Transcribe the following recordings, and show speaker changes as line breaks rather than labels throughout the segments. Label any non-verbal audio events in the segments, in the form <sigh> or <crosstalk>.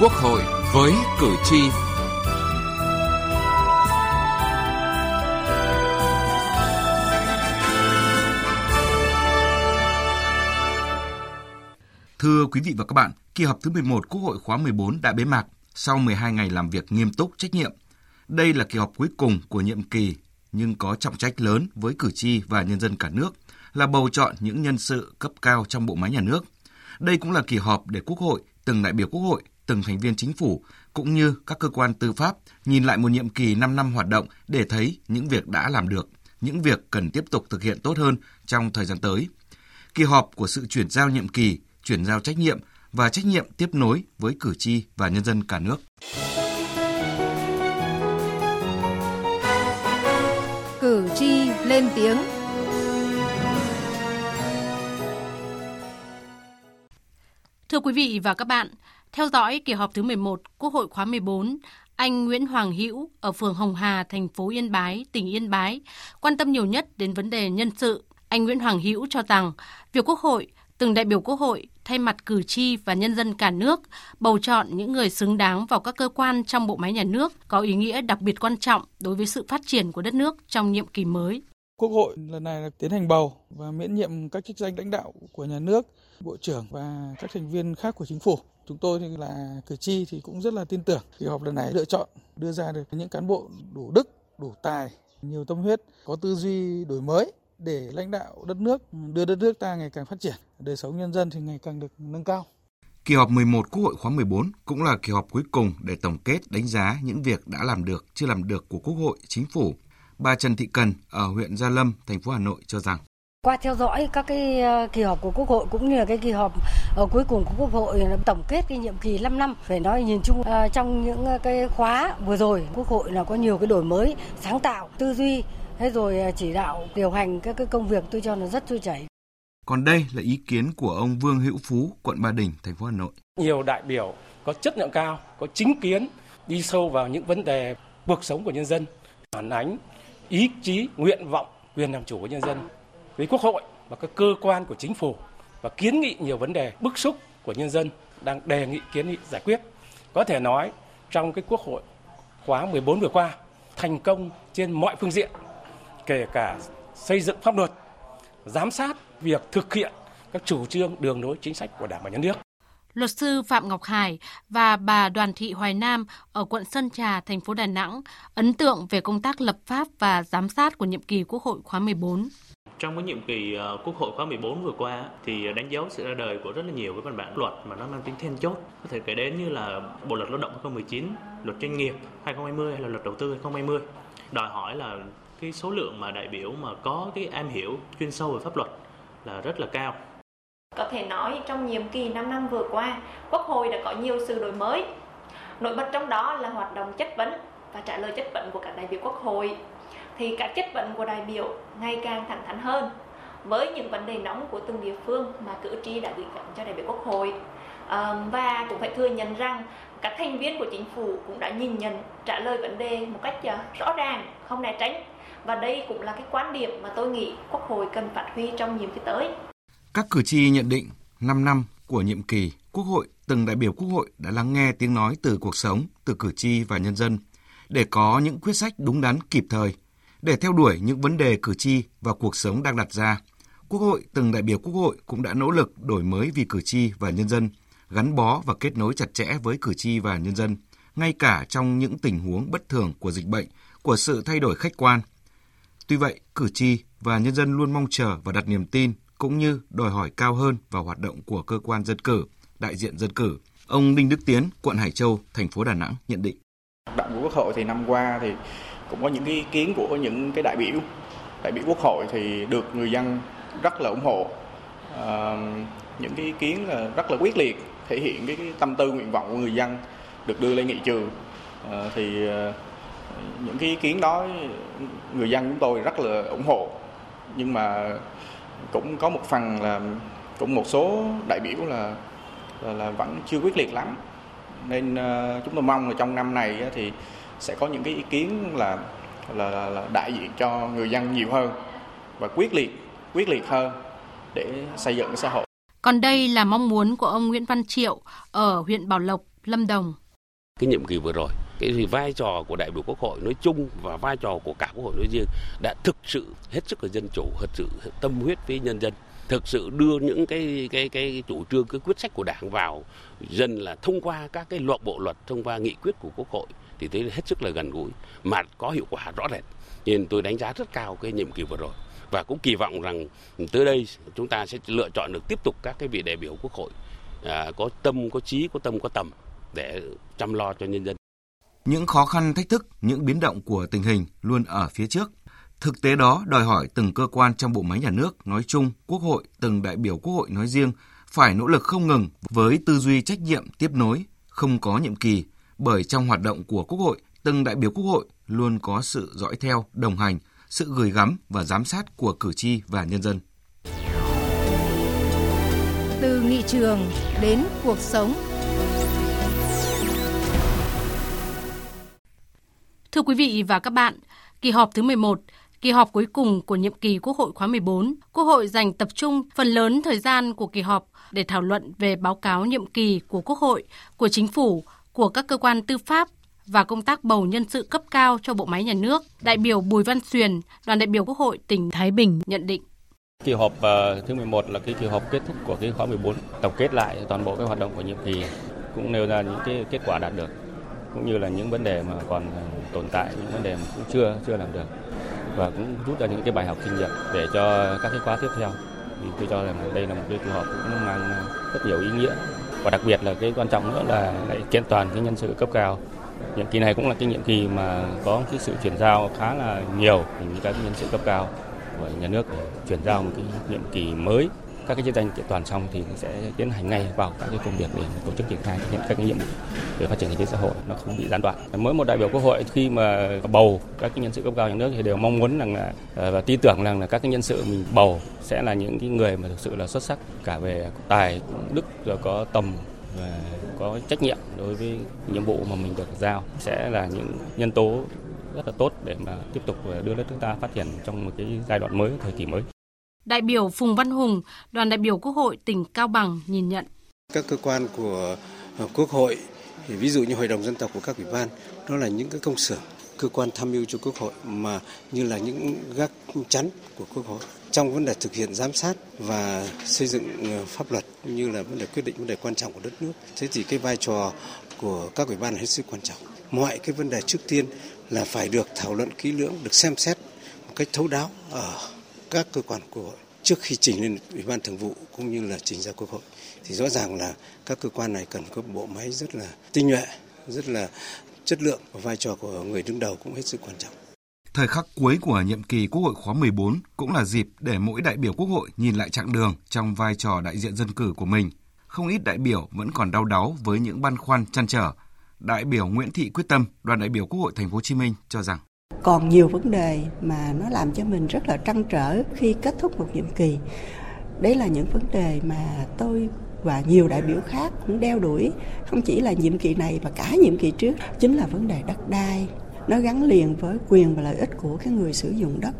Quốc hội với cử tri. Thưa quý vị và các bạn, kỳ họp thứ 11 Quốc hội khóa 14 đã bế mạc sau 12 ngày làm việc nghiêm túc trách nhiệm. Đây là kỳ họp cuối cùng của nhiệm kỳ nhưng có trọng trách lớn với cử tri và nhân dân cả nước là bầu chọn những nhân sự cấp cao trong bộ máy nhà nước. Đây cũng là kỳ họp để Quốc hội, từng đại biểu Quốc hội, từng thành viên chính phủ cũng như các cơ quan tư pháp nhìn lại một nhiệm kỳ 5 năm hoạt động để thấy những việc đã làm được, những việc cần tiếp tục thực hiện tốt hơn trong thời gian tới. Kỳ họp của sự chuyển giao nhiệm kỳ, chuyển giao trách nhiệm và trách nhiệm tiếp nối với cử tri và nhân dân cả nước.
Cử tri lên tiếng
Thưa quý vị và các bạn, theo dõi kỳ họp thứ 11 Quốc hội khóa 14, anh Nguyễn Hoàng Hữu ở phường Hồng Hà, thành phố Yên Bái, tỉnh Yên Bái, quan tâm nhiều nhất đến vấn đề nhân sự. Anh Nguyễn Hoàng Hữu cho rằng, việc Quốc hội, từng đại biểu Quốc hội thay mặt cử tri và nhân dân cả nước bầu chọn những người xứng đáng vào các cơ quan trong bộ máy nhà nước có ý nghĩa đặc biệt quan trọng đối với sự phát triển của đất nước trong nhiệm kỳ mới.
Quốc hội lần này là tiến hành bầu và miễn nhiệm các chức danh lãnh đạo của nhà nước, bộ trưởng và các thành viên khác của chính phủ. Chúng tôi thì là cử tri thì cũng rất là tin tưởng kỳ họp lần này lựa chọn đưa ra được những cán bộ đủ đức, đủ tài, nhiều tâm huyết, có tư duy đổi mới để lãnh đạo đất nước, đưa đất nước ta ngày càng phát triển, đời sống nhân dân thì ngày càng được nâng cao.
Kỳ họp 11 Quốc hội khóa 14 cũng là kỳ họp cuối cùng để tổng kết đánh giá những việc đã làm được, chưa làm được của Quốc hội, Chính phủ. Bà Trần Thị Cần ở huyện Gia Lâm, thành phố Hà Nội cho rằng
qua theo dõi các cái ờ, kỳ họp của Quốc hội cũng như là cái kỳ họp ở cuối cùng của Quốc hội tổng kết cái nhiệm kỳ 5 năm. Phải nói nhìn chung ờ, trong những ờ, cái khóa vừa rồi Quốc hội là có nhiều cái đổi mới sáng tạo tư duy. Thế rồi chỉ đạo điều hành các cái công việc tôi cho là rất trôi chảy.
Còn đây là ý kiến của ông Vương Hữu Phú, quận Ba Đình, thành phố Hà Nội.
Nhiều đại biểu có chất lượng cao, có chính kiến, đi sâu vào những vấn đề cuộc sống của nhân dân, phản ánh ý chí, nguyện vọng, quyền làm chủ của nhân dân với Quốc hội và các cơ quan của chính phủ và kiến nghị nhiều vấn đề bức xúc của nhân dân đang đề nghị kiến nghị giải quyết. Có thể nói trong cái Quốc hội khóa 14 vừa qua thành công trên mọi phương diện, kể cả xây dựng pháp luật, giám sát việc thực hiện các chủ trương đường lối chính sách của Đảng và Nhà nước.
Luật sư Phạm Ngọc Hải và bà Đoàn Thị Hoài Nam ở quận Sơn Trà, thành phố Đà Nẵng ấn tượng về công tác lập pháp và giám sát của nhiệm kỳ Quốc hội khóa 14.
Trong cái nhiệm kỳ ờ, Quốc hội khóa 14 vừa qua thì đánh dấu sự ra đời của rất là nhiều cái văn bản luật mà nó mang tính then chốt. Có thể kể đến như là Bộ luật Lao động 2019, luật doanh nghiệp 2020 hay là luật đầu tư 2020. Đòi hỏi là cái số lượng mà đại biểu mà có cái am hiểu chuyên sâu về pháp luật là rất là cao.
Có thể nói trong nhiệm kỳ 5 năm vừa qua, Quốc hội đã có nhiều sự đổi mới. Nổi bật trong đó là hoạt động chất vấn và trả lời chất vấn của các đại biểu Quốc hội thì các chất vấn của đại biểu ngày càng thẳng thắn hơn với những vấn đề nóng của từng địa phương mà cử tri đã gửi gắm cho đại biểu quốc hội. À, và cũng phải thừa nhận rằng các thành viên của chính phủ cũng đã nhìn nhận trả lời vấn đề một cách ờ, rõ ràng không né tránh. Và đây cũng là cái quan điểm mà tôi nghĩ quốc hội cần phát huy trong nhiệm kỳ tới.
Các cử tri nhận định 5 năm của nhiệm kỳ quốc hội từng đại biểu quốc hội đã lắng nghe tiếng nói từ cuộc sống từ cử tri và nhân dân để có những quyết sách đúng đắn kịp thời để theo đuổi những vấn đề cử tri và cuộc sống đang đặt ra, Quốc hội từng đại biểu Quốc hội cũng đã nỗ lực đổi mới vì cử tri và nhân dân, gắn bó và kết nối chặt chẽ với cử tri và nhân dân, ngay cả trong những tình huống bất thường của dịch bệnh, của sự thay đổi khách quan. Tuy vậy, cử tri và nhân dân luôn mong chờ và đặt niềm tin cũng như đòi hỏi cao hơn vào hoạt động của cơ quan dân cử, đại diện dân cử. Ông Đinh Đức Tiến, quận Hải Châu, thành phố Đà Nẵng nhận định.
Đại biểu Quốc hội thì năm qua thì cũng có những cái ý kiến của những cái đại biểu đại biểu quốc hội thì được người dân rất là ủng hộ. À, những cái ý kiến là rất là quyết liệt thể hiện cái, cái tâm tư nguyện vọng của người dân được đưa lên nghị trường. À, thì à, những cái ý kiến đó người dân chúng tôi rất là ủng hộ. Nhưng mà cũng có một phần là cũng một số đại biểu là là, là vẫn chưa quyết liệt lắm. Nên uh, chúng tôi mong là trong năm này thì sẽ có những cái ý kiến là là, là, là đại diện cho người dân nhiều hơn và quyết liệt quyết liệt hơn để xây dựng xã hội.
Còn đây là mong muốn của ông Nguyễn Văn Triệu ở huyện Bảo Lộc, Lâm Đồng.
Cái nhiệm kỳ vừa rồi, cái gì vai trò của đại biểu Quốc hội nói chung và vai trò của cả Quốc hội nói riêng đã thực sự hết sức là dân chủ, hết sự tâm huyết với nhân dân thực sự đưa những cái cái cái chủ trương cái quyết sách của đảng vào dân là thông qua các cái luật bộ luật thông qua nghị quyết của quốc hội thì thấy hết sức là gần gũi mà có hiệu quả rõ rệt. Nên tôi đánh giá rất cao cái nhiệm kỳ vừa rồi. Và cũng kỳ vọng rằng tới đây chúng ta sẽ lựa chọn được tiếp tục các cái vị đại biểu quốc hội à, có tâm có trí có tâm có tầm để chăm lo cho nhân dân.
Những khó khăn thách thức những biến động của tình hình luôn ở phía trước. Thực tế đó đòi hỏi từng cơ quan trong bộ máy nhà nước nói chung, Quốc hội, từng đại biểu Quốc hội nói riêng phải nỗ lực không ngừng với tư duy trách nhiệm tiếp nối, không có nhiệm kỳ, bởi trong hoạt động của Quốc hội, từng đại biểu Quốc hội luôn có sự dõi theo, đồng hành, sự gửi gắm và giám sát của cử tri và nhân dân.
Từ nghị trường đến cuộc sống.
Thưa quý vị và các bạn, kỳ họp thứ 11 kỳ họp cuối cùng của nhiệm kỳ Quốc hội khóa 14, Quốc hội dành tập trung phần lớn thời gian của kỳ họp để thảo luận về báo cáo nhiệm kỳ của Quốc hội, của Chính phủ, của các cơ quan tư pháp và công tác bầu nhân sự cấp cao cho bộ máy nhà nước. Đại biểu Bùi Văn Xuyền, đoàn đại biểu Quốc hội tỉnh Thái Bình nhận định.
Kỳ họp ờ, thứ 11 là cái kỳ họp kết thúc của cái khóa 14, tổng kết lại toàn bộ cái hoạt động của nhiệm kỳ, cũng nêu ra những cái kết quả đạt được cũng như là những vấn đề mà còn ờ, tồn tại, những vấn đề mà cũng chưa chưa làm được và cũng rút ra những cái bài học kinh nghiệm để cho các cái khóa tiếp theo thì tôi cho rằng đây là một cái kỳ họp cũng mang rất nhiều ý nghĩa và đặc biệt là cái quan trọng nữa là lại kiện toàn cái nhân sự cấp cao. Nhiệm kỳ này cũng là cái nhiệm kỳ mà có cái sự chuyển giao khá là nhiều những các nhân sự cấp cao của nhà nước chuyển giao một cái nhiệm kỳ mới các cái chức danh kiện toàn xong thì sẽ tiến hành ngay vào các cái công việc để tổ chức triển khai thực hiện các cái nhiệm vụ về phát triển kinh tế xã hội nó không bị gián đoạn. Mỗi một đại biểu quốc hội khi mà bầu các cái nhân sự cấp cao nhà nước thì đều mong muốn rằng là ờ, và tin tưởng rằng là các cái nhân sự mình bầu sẽ là những cái người mà thực sự là xuất sắc cả về tài, đức rồi có tầm và có trách nhiệm đối với nhiệm vụ mà mình được giao sẽ là những nhân tố rất là tốt để mà tiếp tục ờ, đưa đất nước ta phát triển trong một cái giai đoạn mới, thời kỳ mới.
Đại biểu Phùng Văn Hùng, đoàn đại biểu Quốc hội tỉnh Cao Bằng nhìn nhận.
Các cơ quan của ờ, Quốc hội, ví dụ như Hội đồng dân tộc của các ủy ban, đó là những cái công sở cơ quan tham mưu cho Quốc hội mà như là những gác chắn của Quốc hội trong vấn đề thực hiện giám sát và xây dựng ờ, pháp luật như là vấn đề quyết định vấn đề quan trọng của đất nước. Thế thì cái vai trò của các ủy ban là hết sức quan trọng. Mọi cái vấn đề trước tiên là phải được thảo luận kỹ lưỡng, được xem xét một cách thấu đáo ở các cơ quan của hội trước khi trình lên ủy ban thường vụ cũng như là trình ra quốc hội thì rõ ràng là các cơ quan này cần có bộ máy rất là tinh nhuệ rất là chất lượng và vai trò của người đứng đầu cũng hết sức quan trọng.
Thời khắc cuối của nhiệm kỳ Quốc hội khóa 14 cũng là dịp để mỗi đại biểu Quốc hội nhìn lại chặng đường trong vai trò đại diện dân cử của mình. Không ít đại biểu vẫn còn đau đáu với những băn khoăn chăn trở. Đại biểu Nguyễn Thị Quyết Tâm, đoàn đại biểu Quốc hội Thành phố Hồ Chí Minh cho rằng
còn nhiều vấn đề mà nó làm cho mình rất là trăn trở khi kết thúc một nhiệm kỳ. Đấy là những vấn đề mà tôi và nhiều đại biểu khác cũng đeo đuổi. Không chỉ là nhiệm kỳ này mà cả nhiệm kỳ trước. Chính là vấn đề đất đai. Nó gắn liền với quyền và lợi ích của cái người sử dụng đất.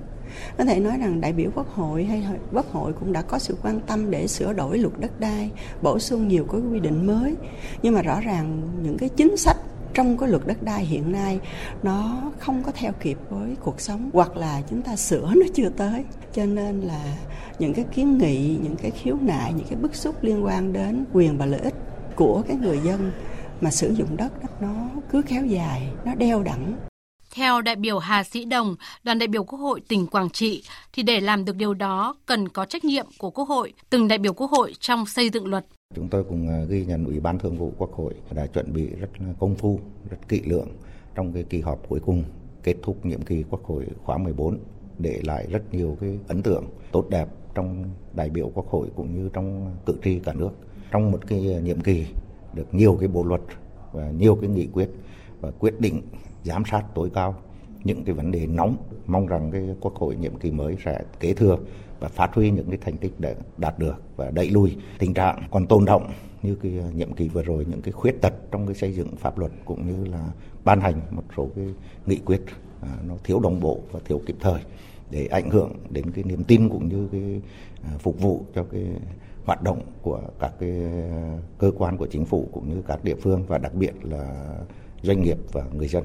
Có thể nói rằng đại biểu quốc hội hay quốc hội cũng đã có sự quan tâm để sửa đổi luật đất đai, bổ sung nhiều cái quy định mới. Nhưng mà rõ ràng những cái chính sách trong cái luật đất đai hiện nay nó không có theo kịp với cuộc sống hoặc là chúng ta sửa <laughs> nó chưa tới cho nên là những cái kiến nghị những cái khiếu nại những cái bức xúc liên quan đến quyền và lợi ích của cái người dân mà sử dụng đất nó cứ kéo dài nó đeo đẳng
theo đại biểu Hà Sĩ Đồng, đoàn đại biểu Quốc hội tỉnh Quảng Trị, thì để làm được điều đó cần có trách nhiệm của Quốc hội, từng đại biểu Quốc hội trong xây dựng luật.
Chúng tôi cũng ờ, ghi nhận Ủy ban Thường vụ Quốc hội đã chuẩn bị rất công phu, rất kỹ lưỡng trong cái kỳ họp cuối cùng kết thúc nhiệm kỳ Quốc hội khóa 14 để lại rất nhiều cái ấn tượng tốt đẹp trong đại biểu Quốc hội cũng như trong cử tri cả nước. Trong một cái ờ, nhiệm kỳ được nhiều cái bộ luật và nhiều cái nghị quyết và quyết định giám sát tối cao những cái vấn đề nóng mong rằng cái quốc hội nhiệm kỳ mới sẽ kế thừa và phát huy những cái thành tích đã đạt được và đẩy lùi tình trạng còn tồn động như cái nhiệm kỳ vừa rồi những cái khuyết tật trong cái xây dựng pháp luật cũng như là ban hành một số cái nghị quyết à, nó thiếu đồng bộ và thiếu kịp thời để ảnh hưởng đến cái niềm tin cũng như cái à, phục vụ cho cái hoạt động của các cái à, cơ quan của chính phủ cũng như các địa phương và đặc biệt là doanh nghiệp và người dân.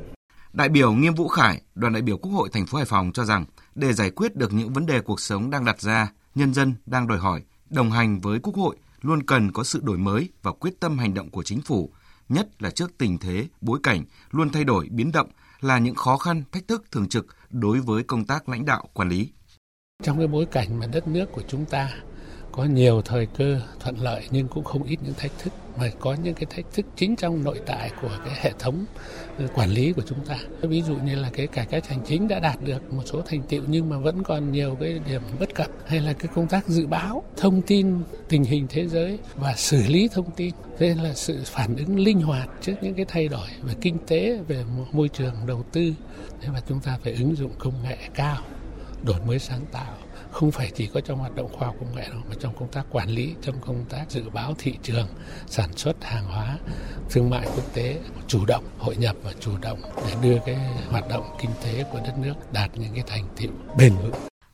Đại biểu Nghiêm Vũ Khải, đoàn đại biểu Quốc hội thành phố Hải Phòng cho rằng để giải quyết được những vấn đề cuộc sống đang đặt ra, nhân dân đang đòi hỏi, đồng hành với Quốc hội luôn cần có sự đổi mới và quyết tâm hành động của chính phủ, nhất là trước tình thế, bối cảnh luôn thay đổi, biến động là những khó khăn, thách thức thường trực đối với công tác lãnh đạo, quản lý.
Trong cái bối cảnh mà đất nước của chúng ta có nhiều thời cơ thuận lợi nhưng cũng không ít những thách thức mà có những cái thách thức chính trong nội tại của cái hệ thống ờ, quản lý của chúng ta. Ví dụ như là cái cải cách hành chính đã đạt được một số thành tiệu nhưng mà vẫn còn nhiều cái điểm bất cập hay là cái công tác dự báo thông tin tình hình thế giới và xử lý thông tin. Thế là sự phản ứng linh hoạt trước những cái thay đổi về kinh tế, về môi trường đầu tư. Thế và chúng ta phải ứng dụng công nghệ cao, đổi mới sáng tạo không phải chỉ có trong hoạt động khoa học công nghệ đâu mà trong công tác quản lý trong công tác dự báo thị trường sản xuất hàng hóa thương mại quốc tế chủ động hội nhập và chủ động để đưa cái hoạt động kinh tế của đất nước đạt những cái thành tựu bền vững.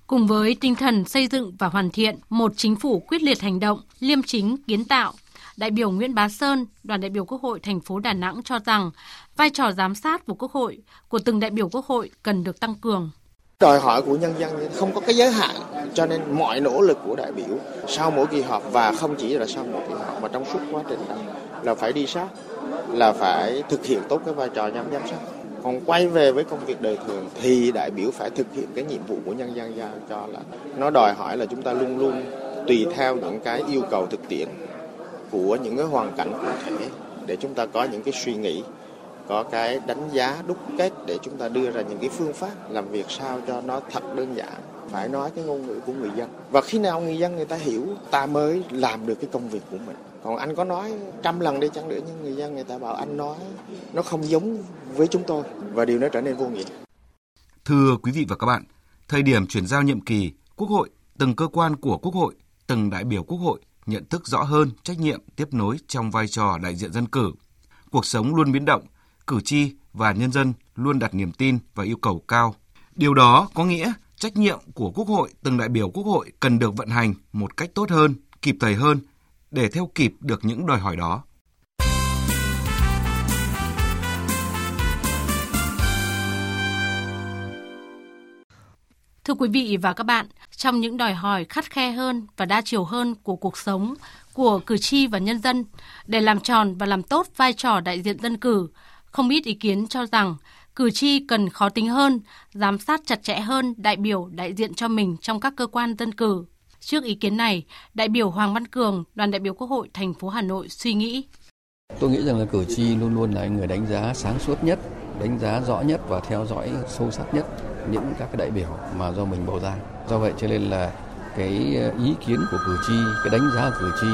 Cùng với tinh thần xây dựng và hoàn thiện một chính phủ quyết liệt hành động liêm chính kiến tạo đại biểu Nguyễn Bá Sơn, đoàn đại biểu Quốc hội thành phố Đà Nẵng cho rằng vai trò giám sát của Quốc hội của từng đại biểu Quốc hội cần được tăng cường
đòi hỏi của nhân dân không có cái giới hạn, cho nên mọi nỗ lực của đại biểu sau mỗi kỳ họp và không chỉ là sau mỗi kỳ họp mà trong suốt quá trình đó là phải đi sát, là phải thực hiện tốt cái vai trò giám giám sát. Còn quay về với công việc đời thường thì đại biểu phải thực hiện cái nhiệm vụ của nhân dân giao cho là nó đòi hỏi là chúng ta luôn luôn tùy theo những cái yêu cầu thực tiễn của những cái hoàn cảnh cụ thể để chúng ta có những cái suy nghĩ có cái đánh giá đúc kết để chúng ta đưa ra những cái phương pháp làm việc sao cho nó thật đơn giản, phải nói cái ngôn ngữ của người dân. Và khi nào người dân người ta hiểu, ta mới làm được cái công việc của mình. Còn anh có nói trăm lần đi chăng nữa, nhưng người dân người ta bảo anh nói nó không giống với chúng tôi. Và điều đó trở nên vô nghĩa.
Thưa quý vị và các bạn, thời điểm chuyển giao nhiệm kỳ, quốc hội, từng cơ quan của quốc hội, từng đại biểu quốc hội nhận thức rõ hơn trách nhiệm tiếp nối trong vai trò đại diện dân cử. Cuộc sống luôn biến động cử tri và nhân dân luôn đặt niềm tin và yêu cầu cao. Điều đó có nghĩa trách nhiệm của Quốc hội, từng đại biểu Quốc hội cần được vận hành một cách tốt hơn, kịp thời hơn để theo kịp được những đòi hỏi đó.
Thưa quý vị và các bạn, trong những đòi hỏi khắt khe hơn và đa chiều hơn của cuộc sống của cử tri và nhân dân để làm tròn và làm tốt vai trò đại diện dân cử, không ít ý kiến cho rằng cử tri cần khó tính hơn, giám sát chặt chẽ hơn đại biểu đại diện cho mình trong các cơ quan dân cử. Trước ý kiến này, đại biểu Hoàng Văn Cường, đoàn đại biểu Quốc hội thành phố Hà Nội suy nghĩ.
Tôi nghĩ rằng là cử tri luôn luôn là người đánh giá sáng suốt nhất, đánh giá rõ nhất và theo dõi sâu sắc nhất những các cái đại biểu mà do mình bầu ra. Do vậy cho nên là cái ờ, ý kiến của cử tri, cái đánh giá của cử tri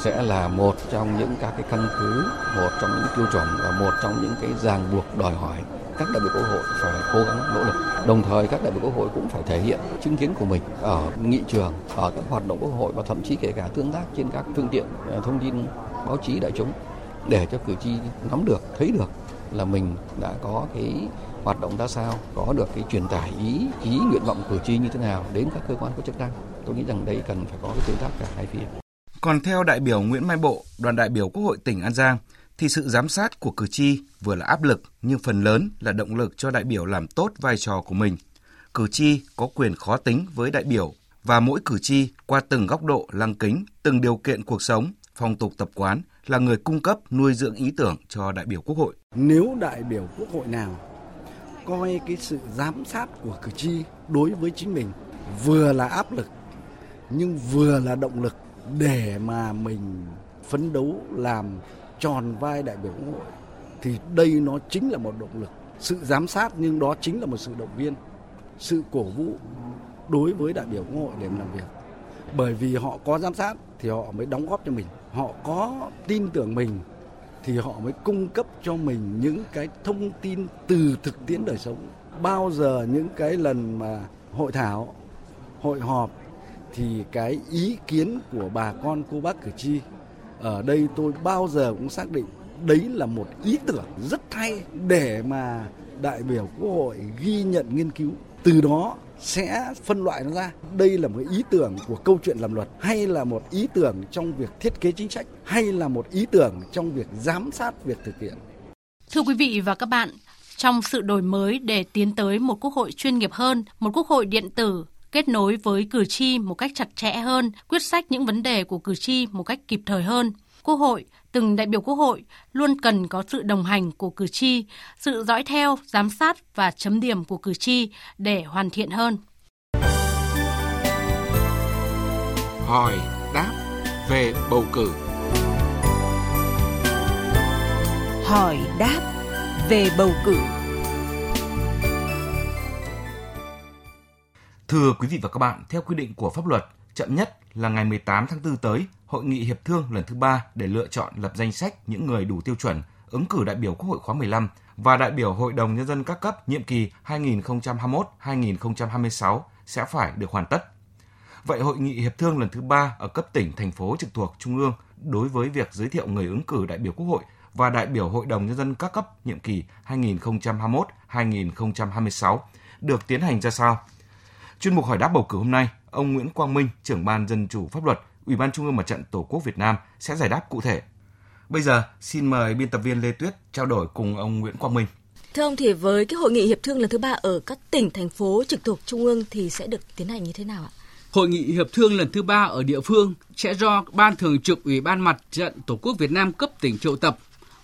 sẽ là một trong những các cái căn cứ, một trong những tiêu chuẩn và một trong những cái ràng buộc đòi hỏi các đại biểu quốc hội phải cố gắng nỗ lực. Đồng thời các đại biểu quốc hội cũng phải thể hiện chứng kiến của mình ở nghị trường, ở các hoạt động quốc hội và thậm chí kể cả tương tác trên các phương tiện à, thông tin báo chí đại chúng để cho cử tri nắm được, thấy được là mình đã có cái hoạt động ra sao, có được cái truyền tải ý, ý nguyện vọng cử tri như thế nào đến các cơ quan có chức năng. Tôi nghĩ rằng đây cần phải có cái tương tác cả hai phía.
Còn theo đại biểu Nguyễn Mai Bộ, đoàn đại biểu Quốc hội tỉnh An Giang, thì sự giám sát của cử tri vừa là áp lực nhưng phần lớn là động lực cho đại biểu làm tốt vai trò của mình. Cử tri có quyền khó tính với đại biểu và mỗi cử tri qua từng góc độ lăng kính, từng điều kiện cuộc sống, phong tục tập quán là người cung cấp nuôi dưỡng ý tưởng cho đại biểu Quốc hội.
Nếu đại biểu Quốc hội nào coi cái sự giám sát của cử tri đối với chính mình vừa là áp lực nhưng vừa là động lực để mà mình phấn đấu làm tròn vai đại biểu quốc hội, thì đây nó chính là một động lực. Sự giám sát nhưng đó chính là một sự động viên, sự cổ vũ đối với đại biểu quốc hội để làm việc. Bởi vì họ có giám sát thì họ mới đóng góp cho mình. Họ có tin tưởng mình thì họ mới cung cấp cho mình những cái thông tin từ thực tiễn đời sống. Bao giờ những cái lần mà hội thảo, hội họp thì cái ý kiến của bà con cô bác cử tri ở đây tôi bao giờ cũng xác định đấy là một ý tưởng rất hay để mà đại biểu quốc hội ghi nhận nghiên cứu từ đó sẽ phân loại nó ra. Đây là một ý tưởng của câu chuyện làm luật hay là một ý tưởng trong việc thiết kế chính sách hay là một ý tưởng trong việc giám sát việc thực hiện.
Thưa quý vị và các bạn, trong sự đổi mới để tiến tới một quốc hội chuyên nghiệp hơn, một quốc hội điện tử, kết nối với cử tri một cách chặt chẽ hơn, quyết sách những vấn đề của cử tri một cách kịp thời hơn. Quốc hội, từng đại biểu Quốc hội luôn cần có sự đồng hành của cử tri, sự dõi theo, giám sát và chấm điểm của cử tri để hoàn thiện hơn.
Hỏi, đáp về bầu cử.
Hỏi đáp về bầu cử.
Thưa quý vị và các bạn, theo quy định của pháp luật, chậm nhất là ngày 18 tháng 4 tới, Hội nghị hiệp thương lần thứ ba để lựa chọn lập danh sách những người đủ tiêu chuẩn ứng cử đại biểu Quốc hội khóa 15 và đại biểu Hội đồng Nhân dân các cấp nhiệm kỳ 2021-2026 sẽ phải được hoàn tất. Vậy Hội nghị hiệp thương lần thứ ba ở cấp tỉnh, thành phố trực thuộc Trung ương đối với việc giới thiệu người ứng cử đại biểu Quốc hội và đại biểu Hội đồng Nhân dân các cấp nhiệm kỳ 2021-2026 được tiến hành ra sao? Chuyên mục hỏi đáp bầu cử hôm nay, ông Nguyễn Quang Minh, trưởng ban Dân chủ pháp luật, Ủy ban Trung ương Mặt trận Tổ quốc Việt Nam sẽ giải đáp cụ thể. Bây giờ, xin mời biên tập viên Lê Tuyết trao đổi cùng ông Nguyễn Quang Minh.
Thưa ông thì với cái hội nghị hiệp thương lần thứ ba ở các tỉnh thành phố trực thuộc trung ương thì sẽ được tiến hành như thế nào ạ?
Hội nghị hiệp thương lần thứ ba ở địa phương sẽ do Ban Thường trực Ủy ban Mặt trận Tổ quốc Việt Nam cấp tỉnh triệu tập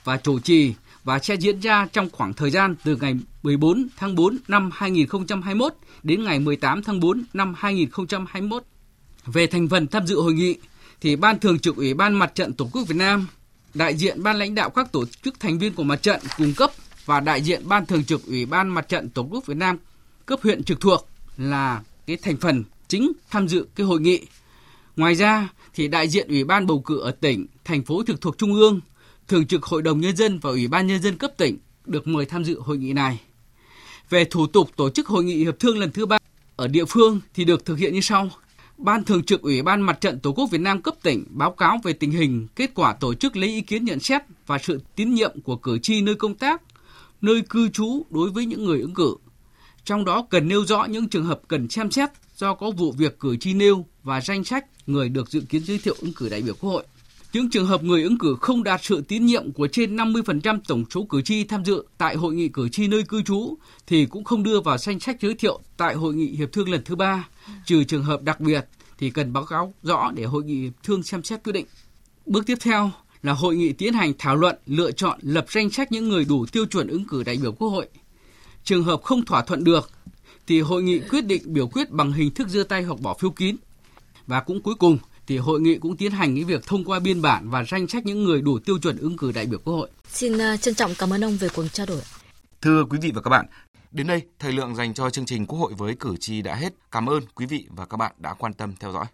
và chủ trì và sẽ diễn ra trong khoảng thời gian từ ngày 14 tháng 4 năm 2021 đến ngày 18 tháng 4 năm 2021. Về thành phần tham dự hội nghị thì Ban Thường trực Ủy ban Mặt trận Tổ quốc Việt Nam, đại diện ban lãnh đạo các tổ chức thành viên của mặt trận cung cấp và đại diện Ban Thường trực Ủy ban Mặt trận Tổ quốc Việt Nam cấp huyện trực thuộc là cái thành phần chính tham dự cái hội nghị. Ngoài ra thì đại diện Ủy ban bầu cử ở tỉnh, thành phố trực thuộc Trung ương Thường trực Hội đồng Nhân dân và Ủy ban Nhân dân cấp tỉnh được mời tham dự hội nghị này. Về thủ tục tổ chức hội nghị hiệp thương lần thứ ba ở địa phương thì được thực hiện như sau. Ban Thường trực Ủy ban Mặt trận Tổ quốc Việt Nam cấp tỉnh báo cáo về tình hình, kết quả tổ chức lấy ý kiến nhận xét và sự tín nhiệm của cử tri nơi công tác, nơi cư trú đối với những người ứng cử. Trong đó cần nêu rõ những trường hợp cần xem xét do có vụ việc cử tri nêu và danh sách người được dự kiến giới thiệu ứng cử đại biểu Quốc hội. Những trường hợp người ứng cử không đạt sự tín nhiệm của trên 50% tổng số cử tri tham dự tại hội nghị cử tri nơi cư trú thì cũng không đưa vào danh sách giới thiệu tại hội nghị hiệp thương lần thứ ba, trừ trường hợp đặc biệt thì cần báo cáo rõ để hội nghị hiệp thương xem xét quyết định. Bước tiếp theo là hội nghị tiến hành thảo luận, lựa chọn lập danh sách những người đủ tiêu chuẩn ứng cử đại biểu Quốc hội. Trường hợp không thỏa thuận được thì hội nghị quyết định biểu quyết bằng hình thức giơ tay hoặc bỏ phiếu kín. Và cũng cuối cùng thì hội nghị cũng tiến hành cái việc thông qua biên bản và danh sách những người đủ tiêu chuẩn ứng cử đại biểu Quốc hội.
Xin uh, trân trọng cảm ơn ông về cuộc trao đổi.
Thưa quý vị và các bạn, đến đây thời lượng dành cho chương trình Quốc hội với cử tri đã hết. Cảm ơn quý vị và các bạn đã quan tâm theo dõi.